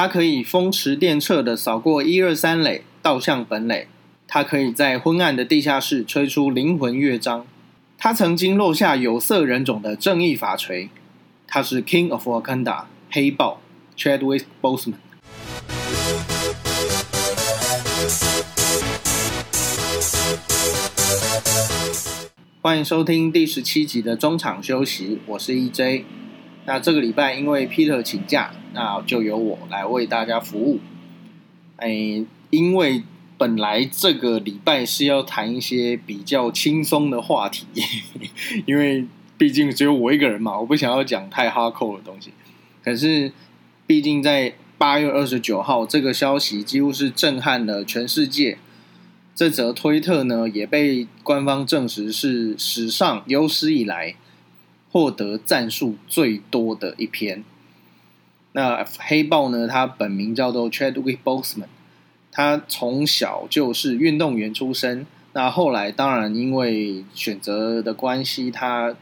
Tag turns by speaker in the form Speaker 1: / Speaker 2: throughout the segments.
Speaker 1: 它可以风驰电掣的扫过一二三垒，倒向本垒。它可以在昏暗的地下室吹出灵魂乐章。他曾经落下有色人种的正义法锤。他是 King of Wakanda 黑豹 Chadwick Boseman。欢迎收听第十七集的中场休息，我是 EJ。那这个礼拜因为 Peter 请假，那就由我来为大家服务。哎，因为本来这个礼拜是要谈一些比较轻松的话题，因为毕竟只有我一个人嘛，我不想要讲太哈扣的东西。可是，毕竟在八月二十九号，这个消息几乎是震撼了全世界。这则推特呢，也被官方证实是史上有史以来。获得赞数最多的一篇。那黑豹呢？他本名叫做 Chadwick Boseman，他从小就是运动员出身。那后来当然因为选择的关系，他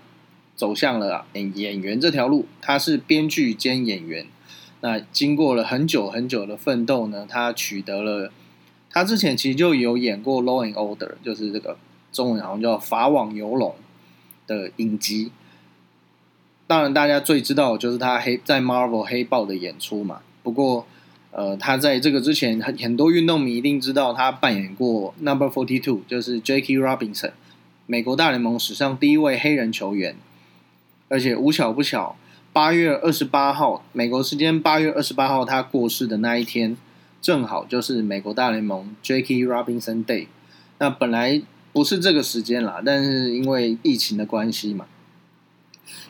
Speaker 1: 走向了演演员这条路。他是编剧兼演员。那经过了很久很久的奋斗呢，他取得了。他之前其实就有演过《Law and Order》，就是这个中文好像叫《法网游龙》的影集。当然，大家最知道就是他黑在 Marvel 黑豹的演出嘛。不过，呃，他在这个之前，很很多运动迷一定知道他扮演过 Number Forty Two，就是 Jackie Robinson，美国大联盟史上第一位黑人球员。而且无巧不巧，八月二十八号，美国时间八月二十八号，他过世的那一天，正好就是美国大联盟 Jackie Robinson Day。那本来不是这个时间啦，但是因为疫情的关系嘛。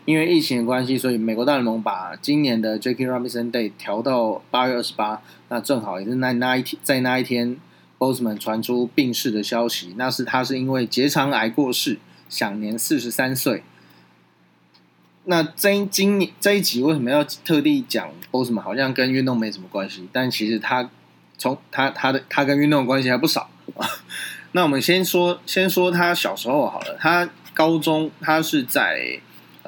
Speaker 1: 因为疫情的关系，所以美国大联盟把今年的 J.K. Robinson Day 调到八月二十八，那正好也是那那一天，在那一天，Boseman 传出病逝的消息，那是他是因为结肠癌过世，享年四十三岁。那这今年这一集为什么要特地讲 Boseman？好像跟运动没什么关系，但其实他从他他的他跟运动的关系还不少。那我们先说先说他小时候好了，他高中他是在。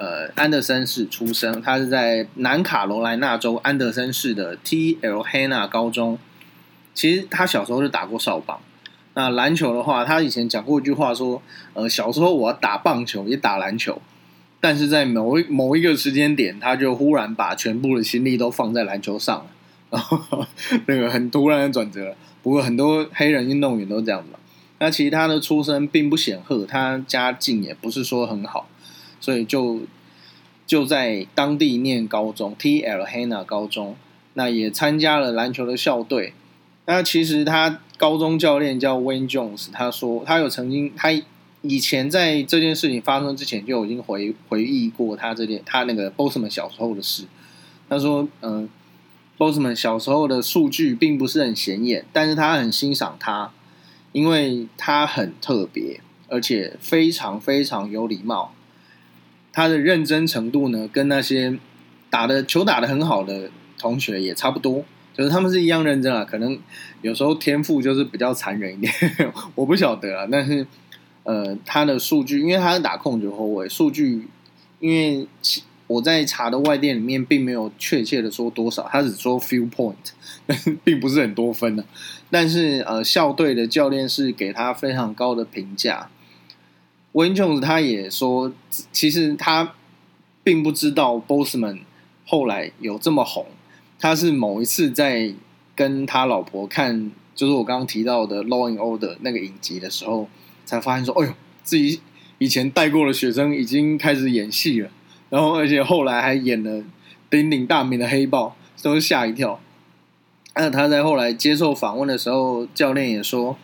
Speaker 1: 呃，安德森市出生，他是在南卡罗来纳州安德森市的 T.L. Hanna 高中。其实他小时候就打过少棒。那篮球的话，他以前讲过一句话说：“呃，小时候我打棒球也打篮球，但是在某一某一个时间点，他就忽然把全部的心力都放在篮球上了。然后那个很突然的转折。不过很多黑人运动员都这样子。那其实他的出身并不显赫，他家境也不是说很好。所以就就在当地念高中，T.L. Hanna 高中，那也参加了篮球的校队。那其实他高中教练叫 Wayne Jones，他说他有曾经，他以前在这件事情发生之前就已经回回忆过他这件他那个 Bosman 小时候的事。他说，嗯，Bossman 小时候的数据并不是很显眼，但是他很欣赏他，因为他很特别，而且非常非常有礼貌。他的认真程度呢，跟那些打的球打的很好的同学也差不多，就是他们是一样认真啊。可能有时候天赋就是比较残忍一点，我不晓得啊。但是呃，他的数据，因为他是打控球后卫，数据因为我在查的外电里面并没有确切的说多少，他只说 few point，并不是很多分的。但是呃，校队的教练是给他非常高的评价。Wayne Jones 他也说，其实他并不知道 Bossman 后来有这么红。他是某一次在跟他老婆看，就是我刚刚提到的《Law and Order》那个影集的时候，才发现说：“哎呦，自己以前带过的学生已经开始演戏了。”然后，而且后来还演了鼎鼎大名的黑豹，都吓一跳。那他在后来接受访问的时候，教练也说。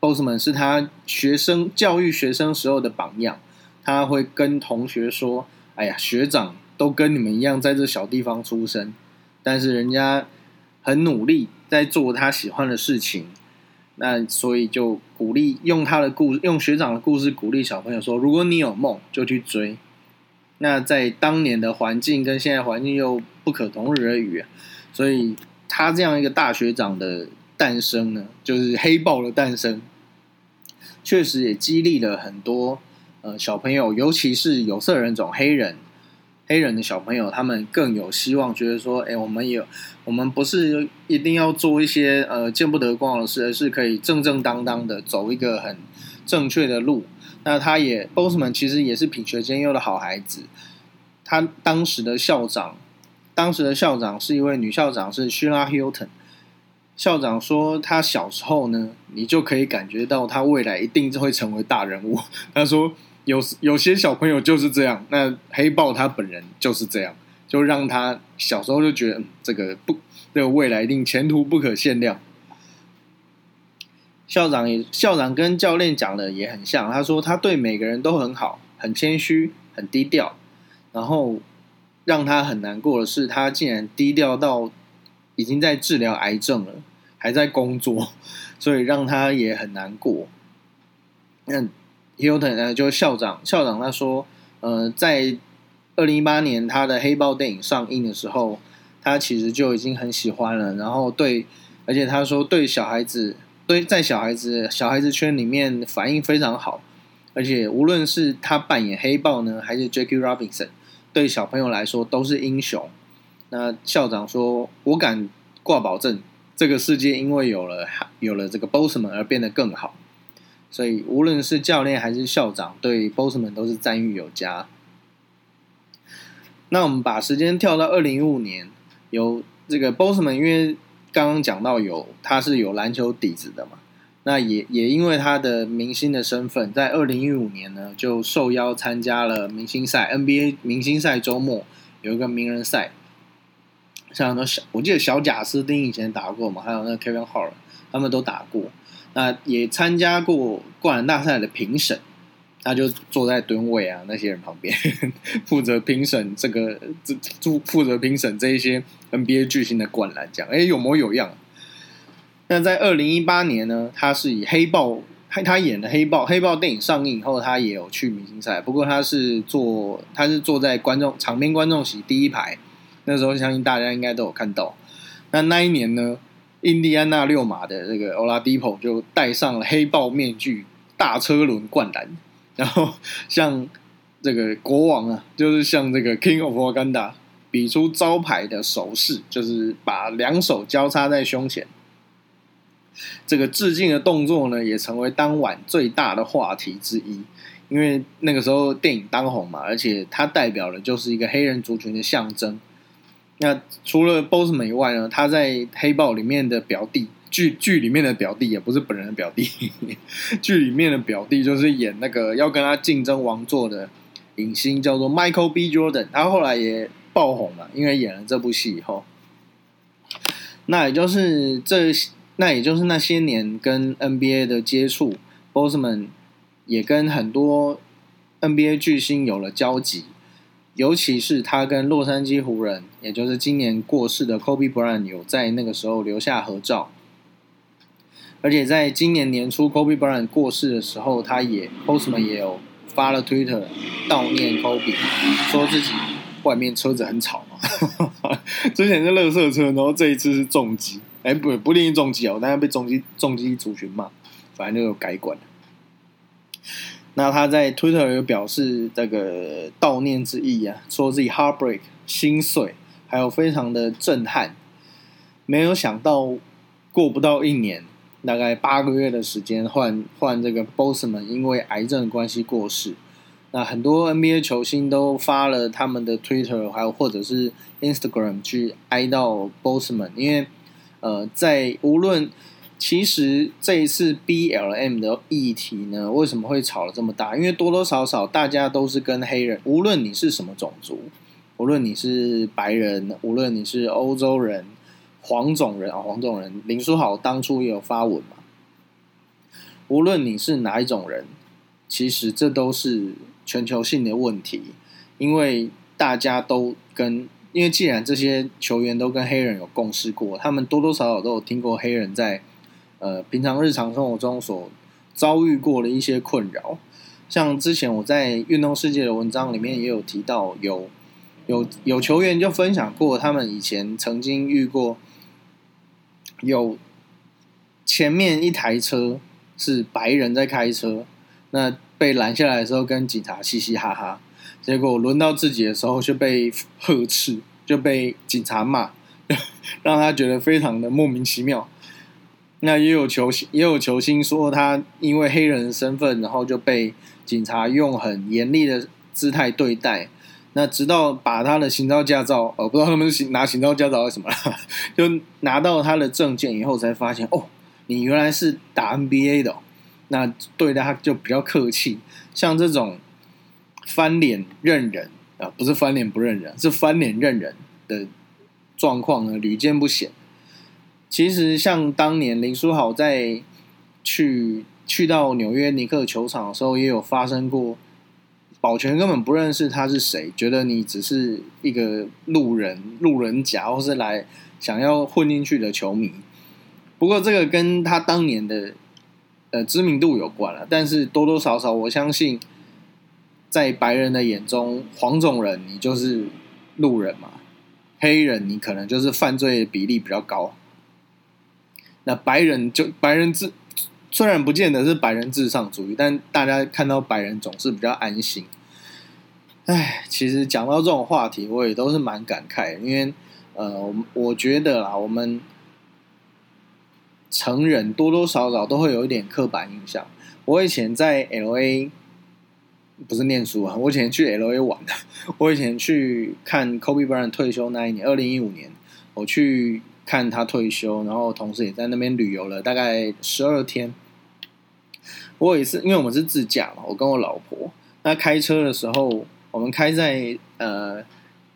Speaker 1: Bossman 是他学生教育学生时候的榜样，他会跟同学说：“哎呀，学长都跟你们一样在这小地方出生，但是人家很努力在做他喜欢的事情。”那所以就鼓励用他的故用学长的故事鼓励小朋友说：“如果你有梦，就去追。”那在当年的环境跟现在环境又不可同日而语，所以他这样一个大学长的诞生呢，就是黑豹的诞生。确实也激励了很多呃小朋友，尤其是有色人种黑人，黑人的小朋友他们更有希望，觉得说，哎，我们有我们不是一定要做一些呃见不得光的事，而是可以正正当当的走一个很正确的路。那他也 Bossman 其实也是品学兼优的好孩子。他当时的校长，当时的校长是一位女校长，是 Sheila Hilton。校长说，他小时候呢，你就可以感觉到他未来一定会成为大人物。他说，有有些小朋友就是这样，那黑豹他本人就是这样，就让他小时候就觉得这个不，这个未来一定前途不可限量。校长也，校长跟教练讲的也很像，他说他对每个人都很好，很谦虚，很低调。然后让他很难过的是，他竟然低调到已经在治疗癌症了，还在工作，所以让他也很难过。那 Hilton 呢？就校长，校长他说，呃，在二零一八年他的黑豹电影上映的时候，他其实就已经很喜欢了。然后对，而且他说对小孩子，对在小孩子小孩子圈里面反应非常好。而且无论是他扮演黑豹呢，还是 Jackie Robinson。对小朋友来说都是英雄。那校长说：“我敢挂保证，这个世界因为有了有了这个 Bossman 而变得更好。所以无论是教练还是校长，对 Bossman 都是赞誉有加。”那我们把时间跳到二零一五年，有这个 Bossman，因为刚刚讲到有他是有篮球底子的嘛。那也也因为他的明星的身份，在二零一五年呢，就受邀参加了明星赛 NBA 明星赛周末有一个名人赛，像很多小，我记得小贾斯汀以前打过嘛，还有那个 Kevin Hall，他们都打过。那也参加过灌篮大赛的评审，他就坐在蹲位啊那些人旁边，负责评审这个这负负责评审这一些 NBA 巨星的灌篮，讲哎有模有样。那在二零一八年呢，他是以黑豹，他他演的黑豹，黑豹电影上映以后，他也有去明星赛，不过他是坐，他是坐在观众场边观众席第一排，那时候相信大家应该都有看到。那那一年呢，印第安纳六马的这个欧拉迪普就戴上了黑豹面具，大车轮灌篮，然后像这个国王啊，就是像这个 King of Wakanda，比出招牌的手势，就是把两手交叉在胸前。这个致敬的动作呢，也成为当晚最大的话题之一。因为那个时候电影当红嘛，而且它代表的就是一个黑人族群的象征。那除了 Bossman 以外呢，他在《黑豹》里面的表弟，剧剧里面的表弟也不是本人的表弟，剧里面的表弟就是演那个要跟他竞争王座的影星，叫做 Michael B. Jordan。他后来也爆红了，因为演了这部戏以后。那也就是这。那也就是那些年跟 NBA 的接触，Bossman 也跟很多 NBA 巨星有了交集，尤其是他跟洛杉矶湖人，也就是今年过世的 Kobe Bryant 有在那个时候留下合照。而且在今年年初 Kobe Bryant 过世的时候，他也 Postman 也有发了 Twitter 悼念 Kobe，说自己外面车子很吵嘛，之前是乐色车，然后这一次是重机。哎，不不，另一重击哦，但是被重击重击族群骂，反正就有改管。那他在 Twitter 有表示这个悼念之意啊，说自己 heartbreak 心碎，还有非常的震撼。没有想到过不到一年，大概八个月的时间，换换这个 Bosman 因为癌症关系过世。那很多 NBA 球星都发了他们的 Twitter，还有或者是 Instagram 去哀悼 Bossman，因为。呃，在无论其实这一次 B L M 的议题呢，为什么会吵了这么大？因为多多少少大家都是跟黑人，无论你是什么种族，无论你是白人，无论你是欧洲人、黄种人啊，黄种人，林书豪当初也有发文嘛。无论你是哪一种人，其实这都是全球性的问题，因为大家都跟。因为既然这些球员都跟黑人有共事过，他们多多少少都有听过黑人在呃平常日常生活中所遭遇过的一些困扰。像之前我在运动世界的文章里面也有提到，有有有球员就分享过，他们以前曾经遇过有前面一台车是白人在开车，那被拦下来的时候跟警察嘻嘻哈哈。结果轮到自己的时候就被呵斥，就被警察骂，让他觉得非常的莫名其妙。那也有球星，也有球星说他因为黑人的身份，然后就被警察用很严厉的姿态对待。那直到把他的行照驾照，呃，不知道他们是拿行照驾照还是什么，就拿到他的证件以后，才发现哦，你原来是打 NBA 的。那对待他就比较客气。像这种翻脸认人啊，不是翻脸不认人，是翻脸认人的状况呢，屡见不鲜。其实，像当年林书豪在去去到纽约尼克球场的时候，也有发生过，保全根本不认识他是谁，觉得你只是一个路人、路人甲，或是来想要混进去的球迷。不过，这个跟他当年的呃知名度有关了。但是多多少少，我相信，在白人的眼中，黄种人你就是路人嘛，黑人你可能就是犯罪比例比较高。那白人就白人至虽然不见得是白人至上主义，但大家看到白人总是比较安心。唉，其实讲到这种话题，我也都是蛮感慨，因为呃，我觉得啦，我们成人多多少少都会有一点刻板印象。我以前在 L A 不是念书啊，我以前去 L A 玩的。我以前去看 Kobe Bryant 退休那一年，二零一五年，我去。看他退休，然后同时也在那边旅游了大概十二天。我也是，因为我们是自驾嘛，我跟我老婆。那开车的时候，我们开在呃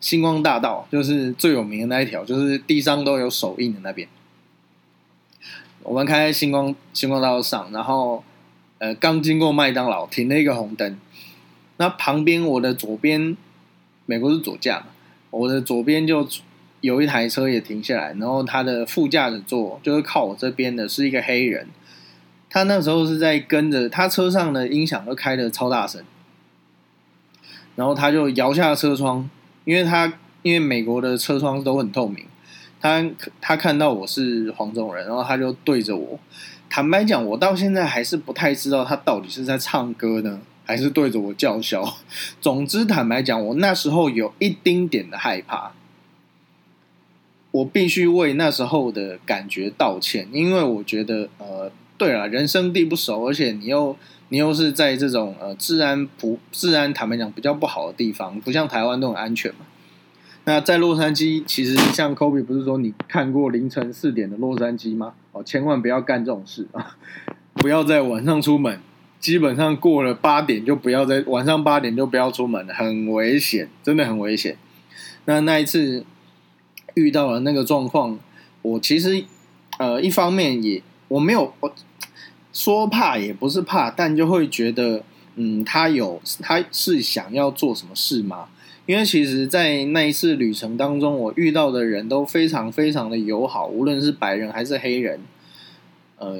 Speaker 1: 星光大道，就是最有名的那一条，就是地上都有手印的那边。我们开在星光星光大道上，然后呃刚经过麦当劳，停了一个红灯。那旁边我的左边，美国是左驾嘛，我的左边就。有一台车也停下来，然后他的副驾驶座就是靠我这边的，是一个黑人。他那时候是在跟着他车上的音响都开的超大声，然后他就摇下车窗，因为他因为美国的车窗都很透明，他他看到我是黄种人，然后他就对着我。坦白讲，我到现在还是不太知道他到底是在唱歌呢，还是对着我叫嚣。总之，坦白讲，我那时候有一丁点的害怕。我必须为那时候的感觉道歉，因为我觉得，呃，对了，人生地不熟，而且你又你又是在这种呃治安不治安坦白讲比较不好的地方，不像台湾那种安全嘛。那在洛杉矶，其实像 Kobe 不是说你看过凌晨四点的洛杉矶吗？哦，千万不要干这种事啊！不要在晚上出门，基本上过了八点就不要在晚上八点就不要出门了，很危险，真的很危险。那那一次。遇到了那个状况，我其实呃一方面也我没有我说怕也不是怕，但就会觉得嗯他有他是想要做什么事吗？因为其实，在那一次旅程当中，我遇到的人都非常非常的友好，无论是白人还是黑人，呃，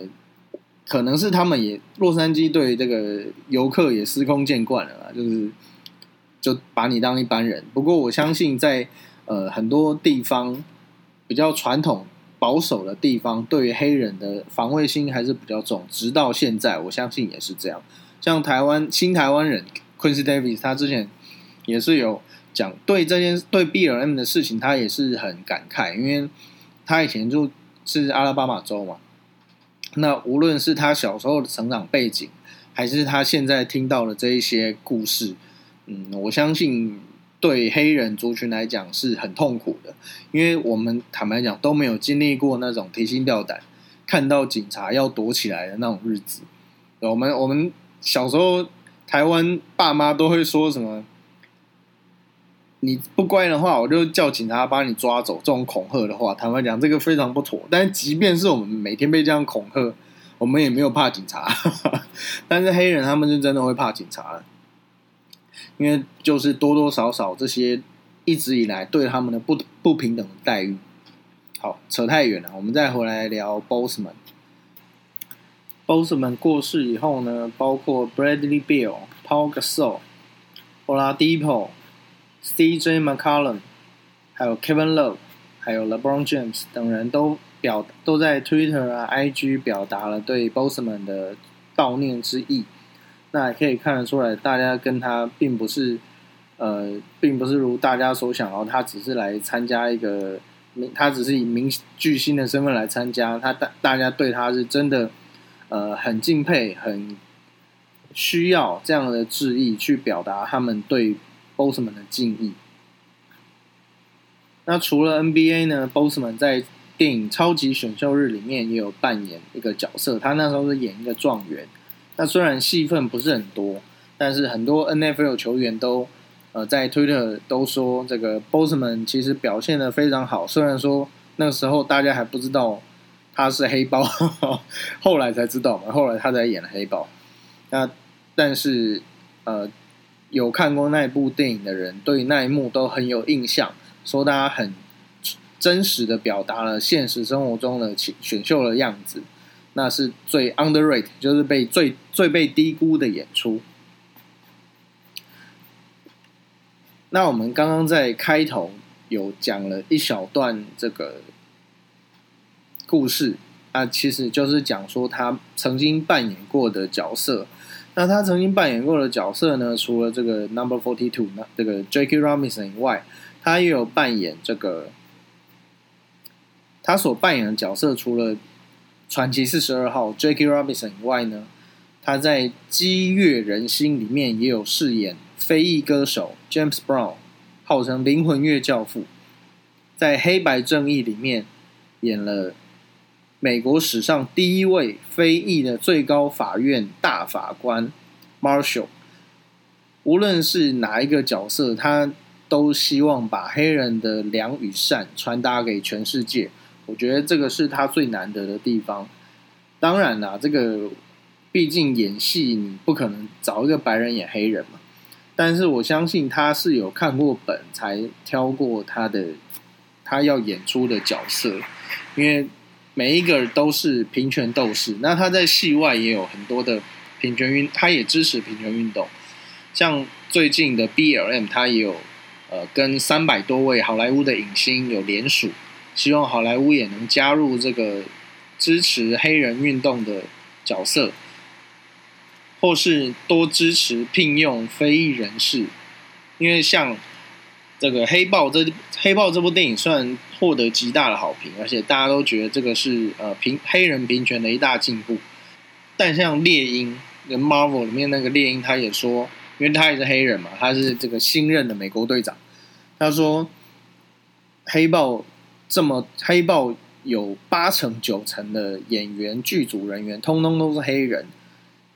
Speaker 1: 可能是他们也洛杉矶对这个游客也司空见惯了，就是就把你当一般人。不过我相信在。呃，很多地方比较传统保守的地方，对于黑人的防卫心还是比较重。直到现在，我相信也是这样。像台湾新台湾人 Quincy Davis，他之前也是有讲对这件对 BLM 的事情，他也是很感慨，因为他以前就是阿拉巴马州嘛。那无论是他小时候的成长背景，还是他现在听到的这一些故事，嗯，我相信。对黑人族群来讲是很痛苦的，因为我们坦白讲都没有经历过那种提心吊胆、看到警察要躲起来的那种日子。我们我们小时候台湾爸妈都会说什么：“你不乖的话，我就叫警察把你抓走。”这种恐吓的话，坦白讲这个非常不妥。但即便是我们每天被这样恐吓，我们也没有怕警察。但是黑人他们是真的会怕警察。因为就是多多少少这些一直以来对他们的不不平等的待遇，好扯太远了，我们再回来聊 Bossman。Bossman 过世以后呢，包括 Bradley Beal、Paul Gasol、Oladipo、CJ McCollum，还有 Kevin Love，还有 LeBron James 等人都表都在 Twitter 啊、IG 表达了对 Bossman 的悼念之意。那也可以看得出来，大家跟他并不是呃，并不是如大家所想，哦，他只是来参加一个，他只是以明巨星的身份来参加，他大大家对他是真的，呃，很敬佩，很需要这样的致意去表达他们对 Bossman 的敬意。那除了 NBA 呢，Bossman 在电影《超级选秀日》里面也有扮演一个角色，他那时候是演一个状元。那虽然戏份不是很多，但是很多 NFL 球员都。呃，在 Twitter 都说这个 Bossman 其实表现的非常好，虽然说那个时候大家还不知道他是黑豹，后来才知道嘛，后来他才演了黑豹。那但是呃，有看过那部电影的人，对那一幕都很有印象，说大家很真实的表达了现实生活中的选秀的样子，那是最 underrate，就是被最最被低估的演出。那我们刚刚在开头有讲了一小段这个故事，那其实就是讲说他曾经扮演过的角色。那他曾经扮演过的角色呢，除了这个 Number Forty Two 那这个 Jackie Robinson 以外，他也有扮演这个他所扮演的角色，除了传奇四十二号 Jackie Robinson 以外呢，他在《激越人心》里面也有饰演。非裔歌手 James Brown，号称灵魂乐教父，在《黑白正义》里面演了美国史上第一位非裔的最高法院大法官 Marshall。无论是哪一个角色，他都希望把黑人的良与善传达给全世界。我觉得这个是他最难得的地方。当然啦，这个毕竟演戏，你不可能找一个白人演黑人嘛。但是我相信他是有看过本才挑过他的他要演出的角色，因为每一个都是平权斗士。那他在戏外也有很多的平权运，他也支持平权运动。像最近的 BLM，他也有呃跟三百多位好莱坞的影星有联署，希望好莱坞也能加入这个支持黑人运动的角色。或是多支持聘用非裔人士，因为像这个《黑豹》这《黑豹》这部电影，虽然获得极大的好评，而且大家都觉得这个是呃平黑人平权的一大进步，但像猎鹰跟 Marvel 里面那个猎鹰，他也说，因为他也是黑人嘛，他是这个新任的美国队长，他说《黑豹》这么《黑豹》有八成九成的演员剧组人员，通通都是黑人。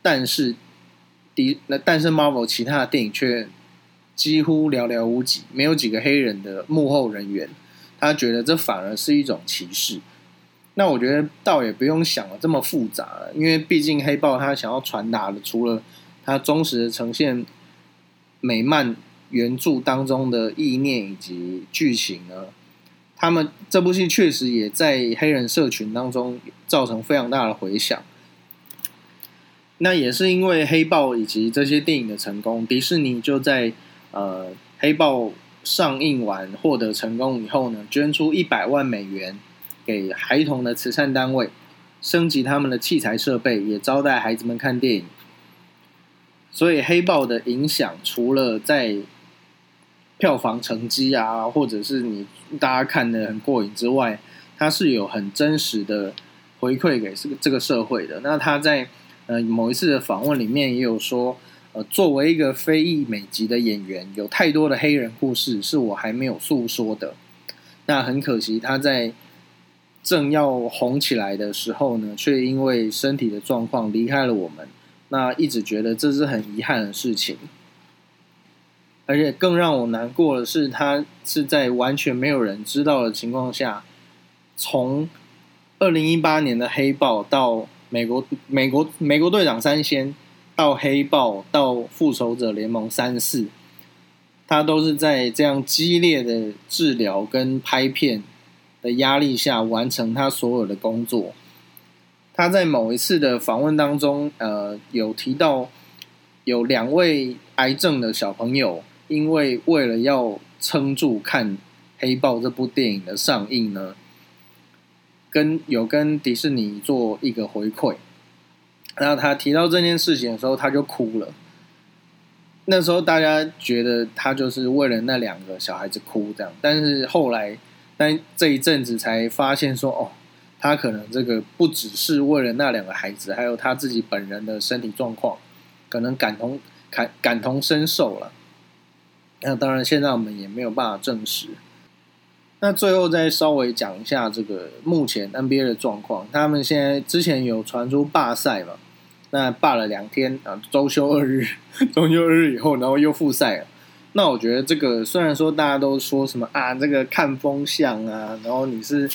Speaker 1: 但是，第那但是 Marvel 其他的电影却几乎寥寥无几，没有几个黑人的幕后人员。他觉得这反而是一种歧视。那我觉得倒也不用想的这么复杂了，因为毕竟黑豹他想要传达的，除了他忠实的呈现美漫原著当中的意念以及剧情呢，他们这部戏确实也在黑人社群当中造成非常大的回响。那也是因为《黑豹》以及这些电影的成功，迪士尼就在呃《黑豹》上映完获得成功以后呢，捐出一百万美元给孩童的慈善单位，升级他们的器材设备，也招待孩子们看电影。所以《黑豹》的影响，除了在票房成绩啊，或者是你大家看的很过瘾之外，它是有很真实的回馈给这个这个社会的。那他在呃，某一次的访问里面也有说，呃，作为一个非裔美籍的演员，有太多的黑人故事是我还没有诉说的。那很可惜，他在正要红起来的时候呢，却因为身体的状况离开了我们。那一直觉得这是很遗憾的事情。而且更让我难过的是，他是在完全没有人知道的情况下，从二零一八年的黑豹到。美国美国美国队长三仙到黑豹到复仇者联盟三四，他都是在这样激烈的治疗跟拍片的压力下完成他所有的工作。他在某一次的访问当中，呃，有提到有两位癌症的小朋友，因为为了要撑住看黑豹这部电影的上映呢。跟有跟迪士尼做一个回馈，然后他提到这件事情的时候，他就哭了。那时候大家觉得他就是为了那两个小孩子哭这样，但是后来，但这一阵子才发现说，哦，他可能这个不只是为了那两个孩子，还有他自己本人的身体状况，可能感同感感同身受了。那当然，现在我们也没有办法证实。那最后再稍微讲一下这个目前 NBA 的状况，他们现在之前有传出罢赛嘛？那罢了两天啊，周休二日，周休二日以后，然后又复赛了。那我觉得这个虽然说大家都说什么啊，这个看风向啊，然后你是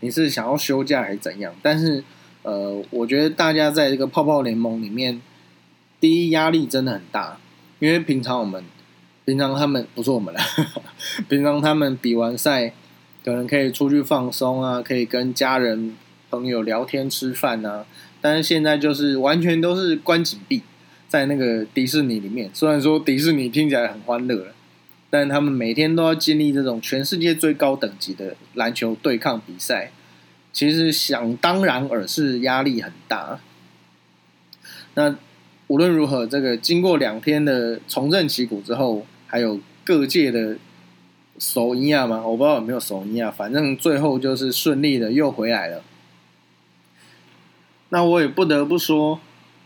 Speaker 1: 你是想要休假还是怎样？但是呃，我觉得大家在这个泡泡联盟里面，第一压力真的很大，因为平常我们平常他们不是我们了，平常他们比完赛。可能可以出去放松啊，可以跟家人朋友聊天吃饭啊，但是现在就是完全都是关紧闭在那个迪士尼里面。虽然说迪士尼听起来很欢乐，但他们每天都要经历这种全世界最高等级的篮球对抗比赛，其实想当然而是压力很大。那无论如何，这个经过两天的重振旗鼓之后，还有各界的。首尼亚吗？我不知道有没有首尼亚，反正最后就是顺利的又回来了。那我也不得不说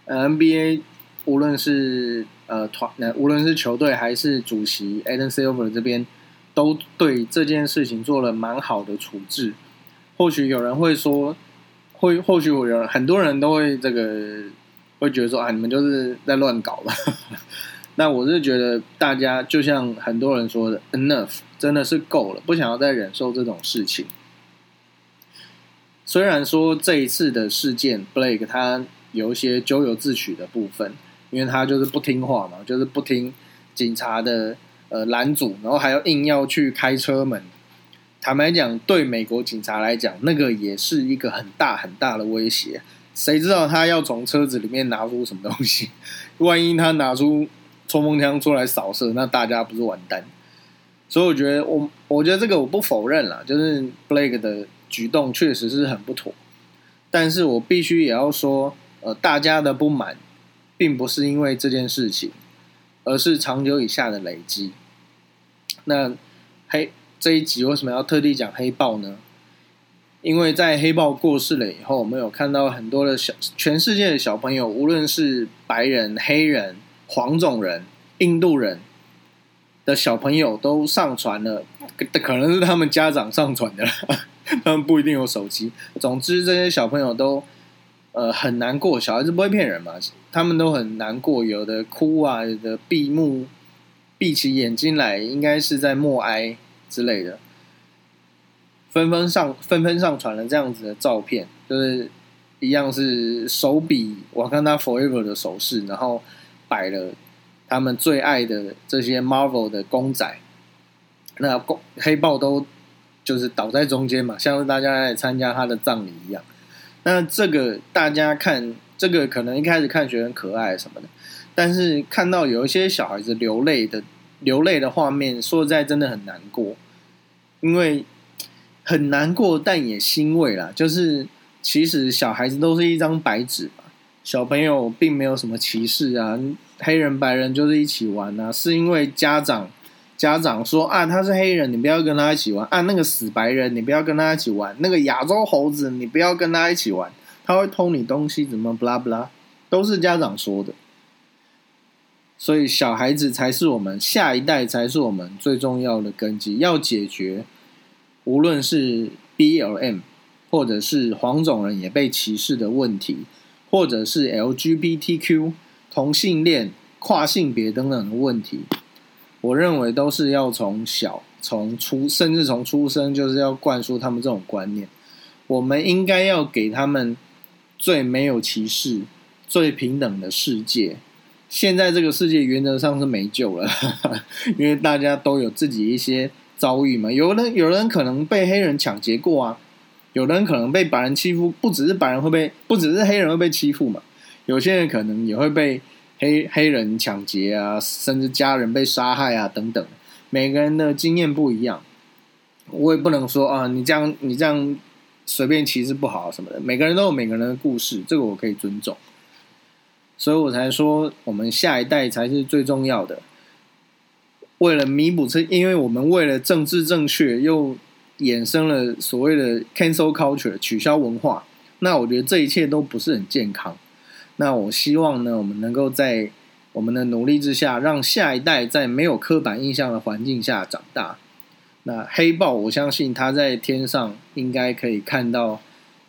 Speaker 1: ，NBA 无论是呃团，无论是球队还是主席 Adam Silver 这边，都对这件事情做了蛮好的处置。或许有人会说，会或许有人很多人都会这个会觉得说啊，你们就是在乱搞吧。那我是觉得大家就像很多人说的，enough 真的是够了，不想要再忍受这种事情。虽然说这一次的事件，Blake 他有一些咎由自取的部分，因为他就是不听话嘛，就是不听警察的呃拦阻，然后还要硬要去开车门。坦白讲，对美国警察来讲，那个也是一个很大很大的威胁。谁知道他要从车子里面拿出什么东西？万一他拿出……冲锋枪出来扫射，那大家不是完蛋？所以我觉得，我我觉得这个我不否认了，就是 Blake 的举动确实是很不妥。但是我必须也要说，呃，大家的不满并不是因为这件事情，而是长久以下的累积。那黑这一集为什么要特地讲黑豹呢？因为在黑豹过世了以后，我们有看到很多的小全世界的小朋友，无论是白人、黑人。黄种人、印度人的小朋友都上传了，可能是他们家长上传的，他们不一定有手机。总之，这些小朋友都呃很难过，小孩子不会骗人嘛，他们都很难过，有的哭啊，有的闭目闭起眼睛来，应该是在默哀之类的，纷纷上纷纷上传了这样子的照片，就是一样是手比我看他 forever 的手势，然后。摆了他们最爱的这些 Marvel 的公仔，那公黑豹都就是倒在中间嘛，像是大家来参加他的葬礼一样。那这个大家看这个可能一开始看觉得很可爱什么的，但是看到有一些小孩子流泪的流泪的画面，说实在真的很难过，因为很难过，但也欣慰啦。就是其实小孩子都是一张白纸。小朋友并没有什么歧视啊，黑人白人就是一起玩啊，是因为家长家长说啊他是黑人，你不要跟他一起玩啊，那个死白人你不要跟他一起玩，那个亚洲猴子你不要跟他一起玩，他会偷你东西，怎么不拉不拉，都是家长说的，所以小孩子才是我们下一代才是我们最重要的根基，要解决无论是 BLM 或者是黄种人也被歧视的问题。或者是 LGBTQ 同性恋、跨性别等等的问题，我认为都是要从小、从出，甚至从出生，就是要灌输他们这种观念。我们应该要给他们最没有歧视、最平等的世界。现在这个世界原则上是没救了，因为大家都有自己一些遭遇嘛。有人有人可能被黑人抢劫过啊。有的人可能被白人欺负，不只是白人会被，不只是黑人会被欺负嘛？有些人可能也会被黑黑人抢劫啊，甚至家人被杀害啊等等。每个人的经验不一样，我也不能说啊，你这样你这样随便歧视不好什么的。每个人都有每个人的故事，这个我可以尊重。所以我才说我们下一代才是最重要的。为了弥补这，因为我们为了政治正确，又衍生了所谓的 cancel culture 取消文化。那我觉得这一切都不是很健康。那我希望呢，我们能够在我们的努力之下，让下一代在没有刻板印象的环境下长大。那黑豹，我相信他在天上应该可以看到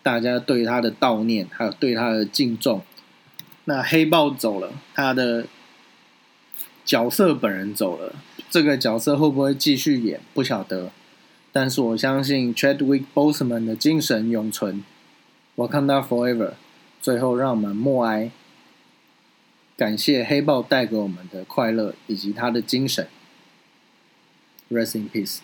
Speaker 1: 大家对他的悼念，还有对他的敬重。那黑豹走了，他的角色本人走了，这个角色会不会继续演，不晓得。但是我相信 Chadwick Boseman 的精神永存。，Welcome to Forever，最后让我们默哀，感谢黑豹带给我们的快乐以及他的精神。Rest in peace。